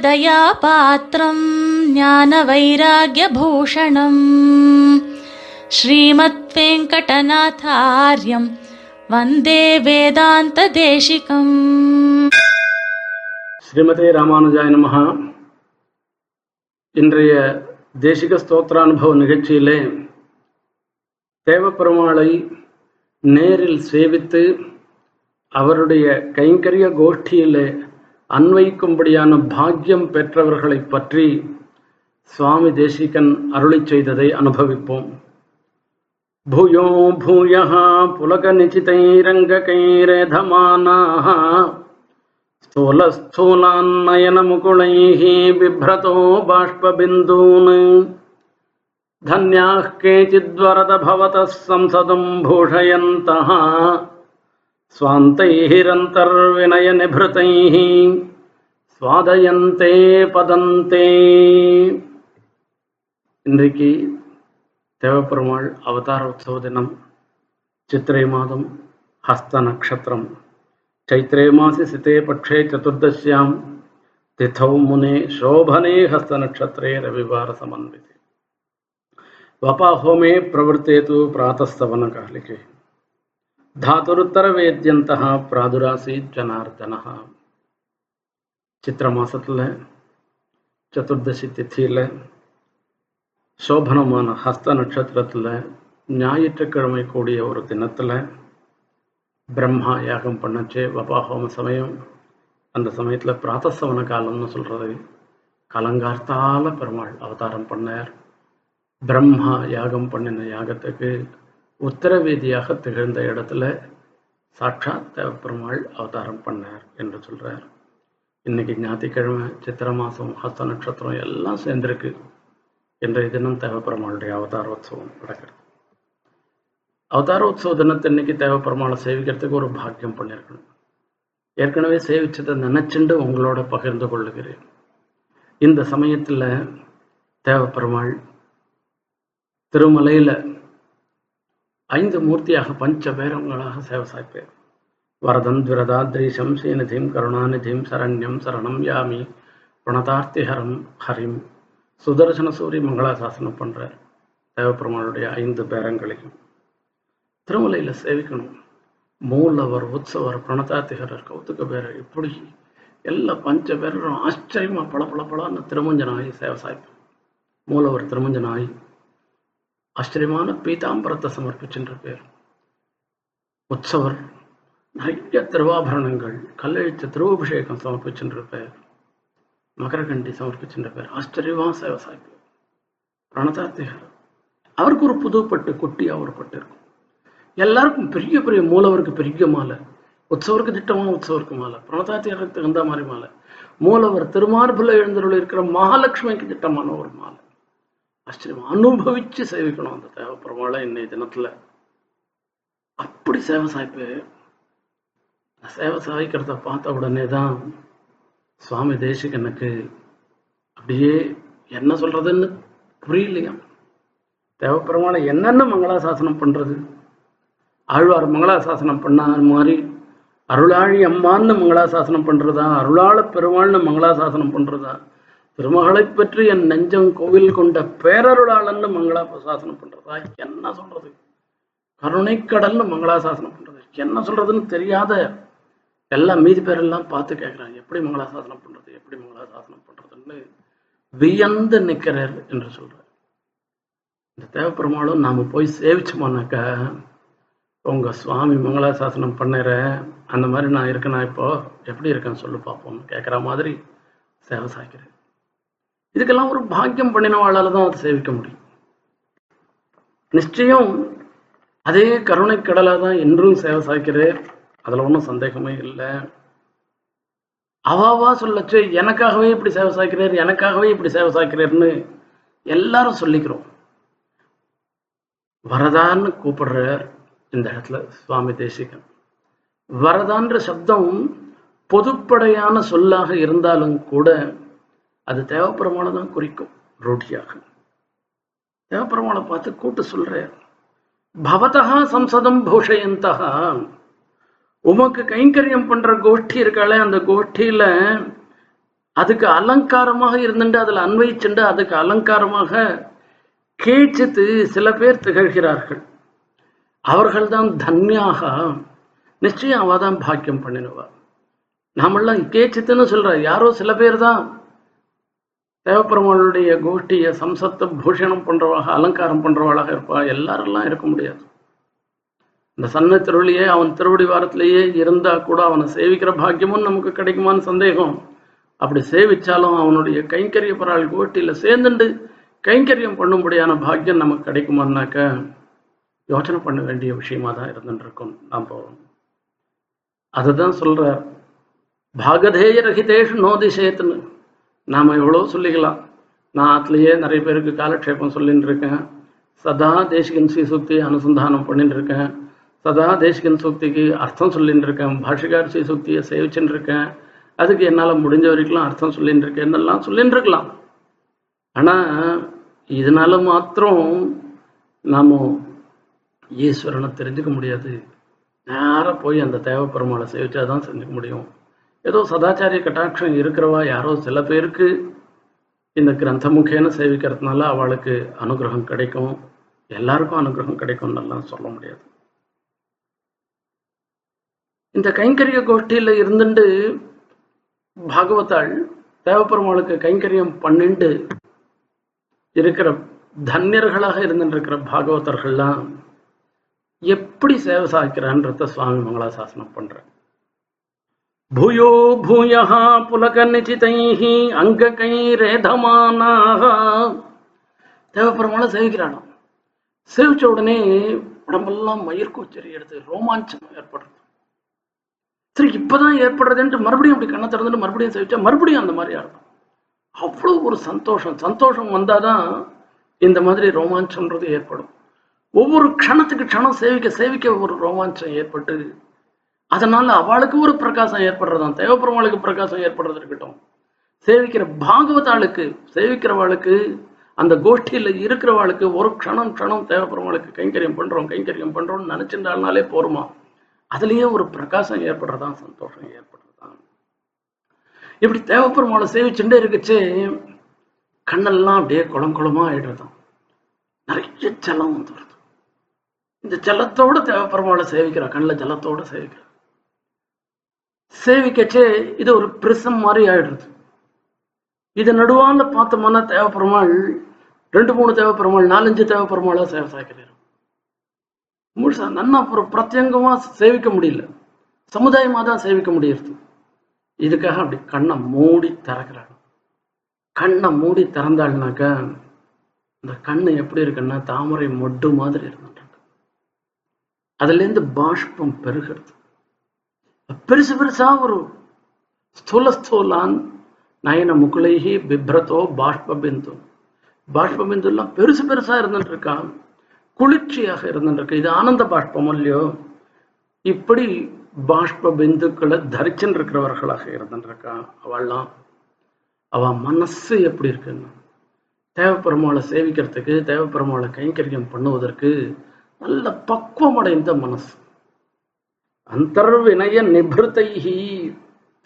ராமானுஜதயாபாத்திரம் ஞான வைராகியபூஷணம் ஸ்ரீமத் வெங்கடநாதாரியம் வந்தே வேதாந்த தேசிகம் ஸ்ரீமதே ராமானுஜாய நமகா இன்றைய தேசிக ஸ்தோத்திரானுபவ நிகழ்ச்சியிலே தேவப்பெருமாளை நேரில் சேவித்து அவருடைய கைங்கரிய கோஷ்டியிலே அன்வைக்கும்படியான பாக்கியம் பெற்றவர்களைப் பற்றி சுவாமி தேசிகன் அருளிச் செய்ததை அனுபவிப்போம் भूयो भूयः पुलकनिचितैरङ्गकैरेधमानाः स्थूलस्थूलान्नयनमुकुलैः बिभ्रतो बाष्पबिन्दून् धन्याः केचिद्वरद भवतः संसदं भूषयन्तः स्वान्तैरन्तर्विनयनिभृतैः स्वादयन्ते पदन्ते இன்றைக்கு தேவப்பெருமாள் அவதார உற்சவ தினம் சித்திரை மாதம் ஹஸ்த நக்ஷத்திரம் चैत्रे मासि सिते पक्षे चतुर्दश्यां तिथौ मुने शोभने हस्तनक्षत्रे रविवारसमन्विते वपाहोमे प्रवृत्तेतु தாதுருத்தரவேத்தியந்தா பிராதுராசி ஜனார்தனா சித்திர மாசத்துல சதுர்தசி தித்தியில சோபனமான ஹஸ்த நட்சத்திரத்துல ஞாயிற்றுக்கிழமை கூடிய ஒரு தினத்துல பிரம்மா யாகம் பண்ணச்சு வபாஹோம சமயம். அந்த சமயத்தில் பிராத்தசவன காலம்னு சொல்றது. கலங்கார்த்தால பெருமாள் அவதாரம் பண்ணார். பிரம்மா யாகம் பண்ணின யாகத்துக்கு உத்தரவேதியாக திகழ்ந்த இடத்துல சாட்சாத் தேவப்பெருமாள் அவதாரம் பண்ணார் என்று சொல்றார். இன்னைக்கு ஞாயிற்றுக்கிழமை சித்திர மாதம் ஹஸ்த நட்சத்திரம் எல்லாம் சேர்ந்திருக்கு. இன்றைய தினம் தேவப்பெருமாளுடைய அவதார உற்சவம் நடக்கிறது தினத்த இன்னைக்கு தேவப்பெருமாளை சேவிக்கிறதுக்கு ஒரு பாக்கியம் பண்ணியிருக்கணும். ஏற்கனவே சேவிச்சதை நினைச்சுண்டு உங்களோட பகிர்ந்து கொள்ளுகிறேன். இந்த சமயத்தில் தேவப்பெருமாள் திருமலையில் ஐந்து மூர்த்தியாக பஞ்ச பேரங்களாக சேவை சாய்ப்பேர். வரதன் துரதாத்ரீஷம் ஸ்ரீநிதிம் கருணாநிதிம் சரண்யம் சரணம் யாமி பிரணதார்த்திஹரம் ஹரிம். சுதர்சன சூரி மங்களாசாசனம் பண்ணுறார் தேவப்பெருமானுடைய ஐந்து பேரங்களையும் திருமலையில் சேவிக்கணும். மூலவர் உற்சவர் பிரணதாத்திகரர் கௌத்துக்க பேரர் இப்படி எல்லா பஞ்ச பேரும் ஆச்சரியமா பல பல பலன்னு திருமஞ்சனாகி சேவை சாய்ப்பு மூலவர் திருமஞ்சனாகி ஆச்சரியமான பீதாம்பரத்தை சமர்ப்பிச்சுன்ற பேர். உற்சவர் நிறைய திருவாபரணங்கள் கல்லெழுத்து திருவபிஷேகம் சமர்ப்பிச்சுன்ற பேர். மகரகண்டி சமர்ப்பிச்சுன்ற பேர். ஆச்சரியமா சேவை சாய்ப்பு பிரணதாத்திகர். அவருக்கு ஒரு புதுப்பட்டு குட்டியாக ஒரு பட்டு இருக்கும். எல்லாருக்கும் பெரிய பெரிய மூலவருக்கு பெரிய மாலை. உற்சவருக்கு திட்டமான உற்சவருக்கு மாலை. பிரணதாத்திகருக்கு தகுந்த மாதிரி மாலை. மூலவர் திருமார்புல எழுந்தருள் இருக்கிற மகாலட்சுமிக்கு திட்டமான ஒரு மாலை. ஆச்சரியம். அனுபவிச்சு சேவிக்கணும் அந்த தேவ இன்னைய தினத்துல. அப்படி சேவை சாய்ப்பு சேவை சாய்க்கிறத பார்த்த உடனே தான் சுவாமி தேசிகனுக்கு அப்படியே என்ன சொல்றதுன்னு புரியலையா? தேவப்பெருமாளை என்னென்ன மங்களாசாசனம் பண்றது? ஆழ்வார் மங்களாசாசனம் பண்ண மாதிரி அருளாழி அம்மான்னு மங்களாசாசனம் பண்றதா? அருளாள பெருமாள்னு மங்களாசாசனம் பண்றதா? பெருமகளை பற்றி என் நெஞ்சம் கோவில் கொண்ட பேரருளாளன்னு மங்களாசாசனம் பண்றதா? என்ன சொல்றது? கருணைக்கடல்னு மங்களாசாசனம் பண்றது. என்ன சொல்றதுன்னு தெரியாத எல்லாம் மீதி பேரெல்லாம் பார்த்து கேட்குறாங்க எப்படி மங்களாசாசனம் பண்றது? எப்படி மங்களாசாசனம் பண்றதுன்னு வியந்து நிற்கிறார் என்று சொல்றார். இந்த தேவப்பெருமாளும் நாம போய் சேவிச்சோம்னாக்கா உங்க சுவாமி மங்களாசாசனம் பண்ணுற அந்த மாதிரி நான் இருக்கேனா இப்போ? எப்படி இருக்கேன்னு சொல்லு பார்ப்போம் கேட்குற மாதிரி சேவை சாய்க்கிறேன் இதுக்கெல்லாம் ஒரு பாக்கியம் பண்ணினவாளால தான் அதை சேவிக்க முடியும். நிச்சயம் அதே கருணை கடலாக தான் என்றும் சேவை சாய்க்கிறேன் அதில் ஒன்றும் சந்தேகமே இல்லை. அவாவா சொல்லச்சு எனக்காகவே இப்படி சேவை சாய்க்கிறார் எனக்காகவே இப்படி சேவை சாய்க்கிறார்னு எல்லாரும் சொல்லிக்கிறோம். வரதான்னு கூப்பிடுறார் இந்த இடத்துல சுவாமி தேசிகன். வரதான்ற சப்தம் பொதுப்படையான சொல்லாக இருந்தாலும் கூட அது தேவப்பெருமானை தான் குறிக்கும் ரூட்டியாக. தேவப்பெருமானை பார்த்து கூட்டு சொல்றார் பவதா சம்சதம் பூஷயந்தா உமக்கு கைங்கரியம் பண்ற கோஷ்டி இருக்காளே அந்த கோஷ்டியில அதுக்கு அலங்காரமாக இருந்துட்டு அதுல அன்வயிச்சுண்டு அதுக்கு அலங்காரமாக கேச்சித்து சில பேர் திகழ்கிறார்கள். அவர்கள்தான் தன்யாக நிச்சயம் அவ தான் பாக்கியம் பண்ணினவா. நாமெல்லாம் கேச்சித்துன்னு சொல்ற யாரோ சில பேர் தான் தேவப்பெருமாளுடைய கோஷ்டிய சம்சத்தை பூஷணம் பண்றவாக அலங்காரம் பண்ணுறவளாக இருப்பா. எல்லாரெல்லாம் இருக்க முடியாது. இந்த சன்ன திருவள்ளியே அவன் திருவடி வாரத்திலேயே இருந்தா கூட அவனை சேவிக்கிற பாக்கியமும் நமக்கு கிடைக்குமான்னு சந்தேகம். அப்படி சேவிச்சாலும் அவனுடைய கைங்கரிய பராள் கோட்டியில சேர்ந்துண்டு கைங்கரியம் பண்ணும்படியான பாக்கியம் நமக்கு கிடைக்குமான்னாக்க யோசனை பண்ண வேண்டிய விஷயமா தான் இருந்துட்டு இருக்கும் நாம் போவோம். அதுதான் சொல்றார். பாகதேய ரகிதேஷு நோதிசேத்துன்னு. நாம் எவ்வளோ சொல்லிக்கலாம். நான் அதுலேயே நிறைய பேருக்கு காலக்ஷேபம் சொல்லிட்டு இருக்கேன் சதா தேசிகன் ஸ்ரீசுக்தி அனுசந்தானம் பண்ணிட்டு இருக்கேன் சதா தேசிகன் சூக்திக்கு அர்த்தம் சொல்லிட்டு இருக்கேன் பாஷிகார் ஸ்ரீசுக்தியை சேவிச்சுட்டு இருக்கேன் அதுக்கு என்னால் முடிஞ்ச வரைக்கும் அர்த்தம் சொல்லிட்டு இருக்கேன் என்னெல்லாம் சொல்லிட்டு இருக்கலாம் ஆனால் இதனால மாத்திரம் நாம் ஈஸ்வரனை தெரிஞ்சுக்க முடியாது. நேராக போய் அந்த தேவப்பெருமாளை சேவிச்சாதான் செஞ்சுக்க முடியும். ஏதோ சதாச்சாரிய கட்டாட்சம் இருக்கிறவா? யாரோ சில பேருக்கு இந்த கிரந்த முகேன சேவிக்கிறதுனால அவளுக்கு அனுகிரகம் கிடைக்கும். எல்லாருக்கும் அனுகிரகம் கிடைக்கும்னுலாம் சொல்ல முடியாது. இந்த கைங்கரிய கோஷ்டியில இருந்துட்டு பாகவதாள் தேவப்பெருமாளுக்கு கைங்கரியம் பண்ணிண்டு இருக்கிற தன்யர்களாக இருந்துருக்கிற இருக்கிற பாகவதர்கள்லாம் எப்படி சேவை சாய்க்கிறான்றத சுவாமி மங்களா சாசனம் பண்றேன் भूयो भूयः நிச்சிதைஹ அங்க கைரேதமானாக தேவப்பெருமாளை சேவிக்கிறானோ சேவிச்ச உடனே உடம்பெல்லாம் மயிர்கூச்சரி எடுத்து ரோமாஞ்சம் ஏற்படுறது சரி இப்பதான் ஏற்படுறதுன்ட்டு மறுபடியும் அப்படி கண்ணை திறந்துட்டு மறுபடியும் சேவிச்சா மறுபடியும் அந்த மாதிரி ஆகும் அவ்வளவு ஒரு சந்தோஷம். சந்தோஷம் வந்தாதான் இந்த மாதிரி ரோமாஞ்சம்ன்றது ஏற்படும். ஒவ்வொரு க்ஷணத்துக்கு க்ஷணம் சேவிக்க சேவிக்க ஒரு ரோமாஞ்சம் ஏற்பட்டு அதனால அவளுக்கு ஒரு பிரகாசம் ஏற்படுறதாம் தேவப்பெருமாளுக்கு பிரகாசம் ஏற்படுறது இருக்கட்டும். சேவிக்கிற பாகவதாளுக்கு சேவிக்கிறவாளுக்கு அந்த கோஷ்டியில இருக்கிறவாளுக்கு ஒரு க்ஷணம் க்ஷணம் தேவப்பெருமாளுக்கு கைங்கரியம் பண்றோம் கைங்கரியம் பண்றோம்னு நினைச்சிருந்தாலே போருமா? அதுலயே ஒரு பிரகாசம் ஏற்படுறதான் சந்தோஷம் ஏற்படுறதான் இப்படி தேவப்பெருமாளை சேவிச்சுட்டே இருக்குச்சு கண்ணெல்லாம் அப்படியே குளம் குளமா ஆயிடுறதாம் நிறைய ஜலம் வந்துடுது. இந்த ஜலத்தோட தேவப்பெருமாளை சேவிக்கிறா கண்ணில் ஜலத்தோட சேவிக்கிறா. சேவிக்கச்சே இது ஒரு பிரிசம் மாதிரி ஆயிடுறது. இது நடுவான பார்த்தோம்னா தேவைப்பெருமாள் ரெண்டு மூணு தேவைப்பெருமாள் நாலஞ்சு தேவைப்பெருமாளா சேவை சாய்க்கிறார். முழுசா நன்னா பிரத்யங்கமா சேவிக்க முடியல. சமுதாயமா தான் சேவிக்க முடியறது. இதுக்காக அப்படி கண்ணை மூடி திறக்கிறாள் கண்ணை மூடி திறந்தாள்னாக்கா இந்த கண்ணு எப்படி இருக்குன்னா தாமரை மொட்டு மாதிரி இருந்துட்டு அதுல இருந்து பாஷ்பம் பெருகிறது. பெருசு பெருசா ஒரு ஸ்தூல ஸ்தூலான் நயன முகுலைஹி பிப்ரதோ பாஷ்ப பிந்து பாஷ்ப பிந்து எல்லாம் பெருசு பெருசா இருந்துட்டு இருக்கான் குளிர்ச்சியாக இருந்துட்டு இருக்கு இது ஆனந்த பாஷ்பம் இல்லையோ? இப்படி பாஷ்ப பிந்துக்களை தரிச்சுன்னு இருக்கிறவர்களாக இருந்துட்டு இருக்கான் அவள்லாம். அவ மனசு எப்படி இருக்குன்னு தேவப்பெருமாளை சேவிக்கிறதுக்கு தேவப்பெருமாளை கைங்கரியம் பண்ணுவதற்கு நல்ல பக்குவமடைந்த மனசு. அந்தர்வினய நிபிருத்தைஹி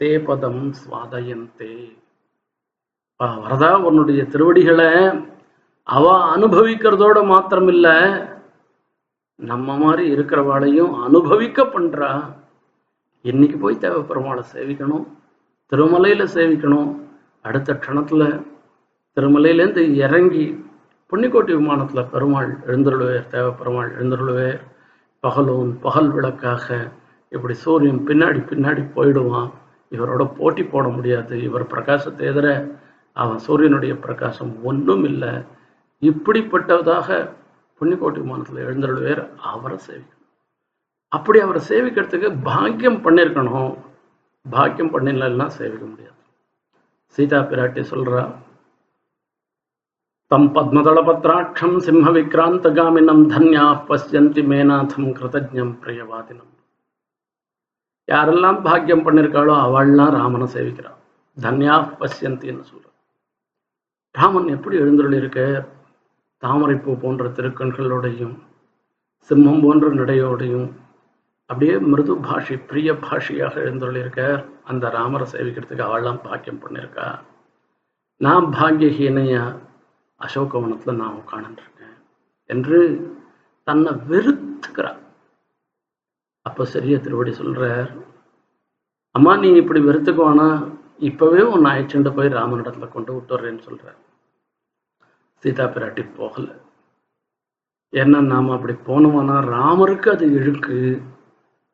தே பதம் சுவாதயந்தே வரதா உன்னுடைய திருவடிகளை அவ அனுபவிக்கிறதோட மாத்திரமில்ல நம்ம மாதிரி இருக்கிறவாளையும் அனுபவிக்க பண்றா இன்னைக்கு போய் தேவப்பெருமாளை சேவிக்கணும் திருமலையில சேவிக்கணும் அடுத்த க்ஷணத்துல திருமலையிலேருந்து இறங்கி புண்ணிக்கோட்டை விமானத்துல பெருமாள் எழுந்தருளுவேர் தேவப்பெருமாள் எழுந்தருளுவேர் பகலோன் பகல் விளக்காக இப்படி சூரியன் பின்னாடி பின்னாடி போயிடுவான். இவரோட போட்டி போட முடியாது. இவர் பிரகாசத்தை எதிர அவன் சூரியனுடைய பிரகாசம் ஒன்றும் இல்லை. இப்படிப்பட்டதாக புண்ணிக்கோட்டை விமானத்தில் எழுந்தருளுவேர் அவரை சேவிக்கணும். அப்படி அவரை சேவிக்கிறதுக்கு பாக்கியம் பண்ணியிருக்கணும். பாக்கியம் பண்ணிடலன்னா சேவிக்க முடியாது. சீதா பிராட்டி சொல்றா தம் பத்மதளபத்ராட்சம் சிம்ம விக்ராந்தகாமினம் தன்யா பசியந்தி மேநாதம் கிருதஜம் பிரியவாதினம். யாரெல்லாம் பாக்கியம் பண்ணிருக்காளோ அவள்லாம் ராமனை சேவிக்கிறாள். தன்யா பசியந்தின்னு சொல்கிறான் ராமன் எப்படி எழுந்துள்ளிருக்க தாமரைப்பூ போன்ற திருக்கண்களோடையும் சிம்மம் போன்ற நடையோடையும் அப்படியே மிருது பாஷி பிரிய பாஷியாக எழுந்துள்ளிருக்க அந்த ராமரை சேவிக்கிறதுக்கு அவள்லாம் பாக்கியம் பண்ணியிருக்கா? நான் பாக்கியஹீனையா அசோகவனத்தில் நான் உட்காந்துருக்கேன் என்று தன்னை வெறுத்துக்கிறான் அப்போ சரியா திருவடி சொல்கிறார் அம்மா நீ இப்படி வெறுத்துக்குவானா இப்பவே உன் அழைச்சுட்டு போய் ராமனிடத்துல கொண்டு விட்டுறேன்னு சொல்கிறார் சீதா பிராட்டி போகல. ஏன்னா நாம அப்படி போனோம்னா ராமருக்கு அது இழுக்கு.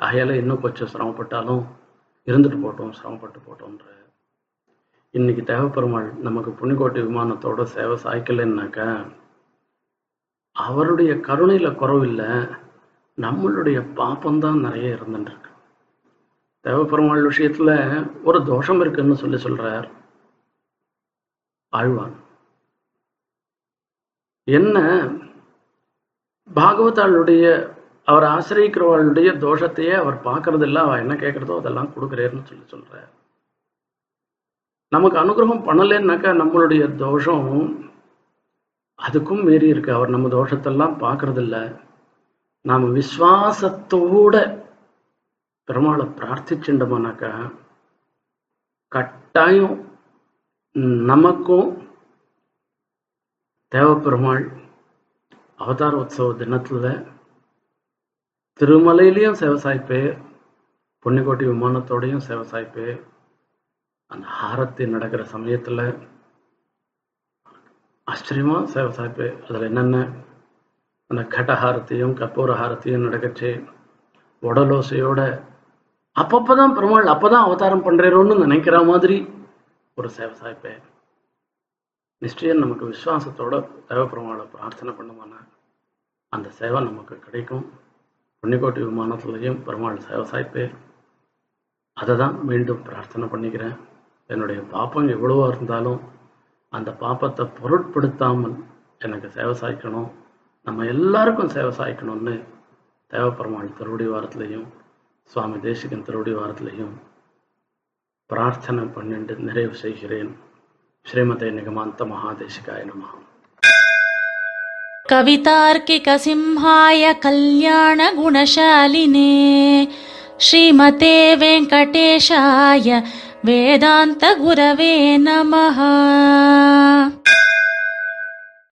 ஆகையால இன்னும் கொஞ்சம் சிரமப்பட்டாலும் இருந்துட்டு போட்டோம் சிரமப்பட்டு போட்டோன்ற இன்னைக்கு தேவப்பெருமாள் நமக்கு புண்ணிக்கோட்டை விமானத்தோட சேவை சாய்க்கலைன்னாக்கா அவருடைய கருணையில குறவில்லை நம்மளுடைய பாப்பம்தான் நிறைய இருந்துட்டு இருக்கு தேவப்பெருமாள் விஷயத்துல ஒரு தோஷம் இருக்குன்னு சொல்லி சொல்றார். ஆழ்வான். என்ன? பாகவதாளுடைய அவர் ஆசிரியக்கிறவாளுடைய தோஷத்தையே அவர் பார்க்கறதில்ல அவ என்ன கேட்கறதோ அதெல்லாம் கொடுக்குறேன்னு சொல்லி சொல்றார். நமக்கு அனுகிரகம் பண்ணலைன்னாக்கா நம்மளுடைய தோஷம் அதுக்கும் மீறி இருக்கு. அவர் நம்ம தோஷத்தெல்லாம் பார்க்கறது இல்ல நாம் விசுவாசத்தோட பெருமாளை பிரார்த்திச்சுட்டோம்னாக்கா கட்டாயம் நமக்கும் தேவப்பெருமாள் அவதார உற்சவ தினத்துல திருமலையிலையும் சேவசாய்ப்பே பொன்னிக்கோட்டை விமானத்தோடையும் சேவசாய்ப்பே அந்த ஹாரத்தி நடக்கிற சமயத்தில் ஆச்சரியமாக சேவசாய்ப்பே அதில் என்னென்ன அந்த கடஹாரத்தையும் கற்பூர ஹாரத்தையும் நடக்கச்சு. உடலோசையோட அப்பப்பதான் பெருமாள் அப்பதான் அவதாரம் பண்ணுறோன்னு நினைக்கிற மாதிரி ஒரு சேவை சாய்ப்பேன் நிச்சயம் நமக்கு விசுவாசத்தோட தேவ பெருமாளை பிரார்த்தனை பண்ணுமானா அந்த சேவை நமக்கு கிடைக்கும். புண்ணிக்கோட்டை விமானத்துலையும் பெருமாள் சேவை சாய்ப்பே. அதை தான் மீண்டும் பிரார்த்தனை பண்ணிக்கிறேன். என்னுடைய பாப்பம் எவ்வளவோ இருந்தாலும் அந்த பாப்பத்தை பொருட்படுத்தாமல் எனக்கு சேவை சாய்க்கணும். நம்ம எல்லாருக்கும் சேவை சாய்க்கணும்னு தேவப்பெருமாள் திருவடி வாரத்திலையும் சுவாமி தேசிகன் திருவடி வாரத்திலையும் பிரார்த்தனை பண்ணிட்டு நிறைவு செய்கிறேன். ஸ்ரீமதே நிகமாந்த மகாதேசிகாய நம கவிதார்க்கிக சிம்ஹாய கல்யாண குணசாலினே ஸ்ரீமதே வெங்கடேஷாய வேதாந்த குரவே நமஹா.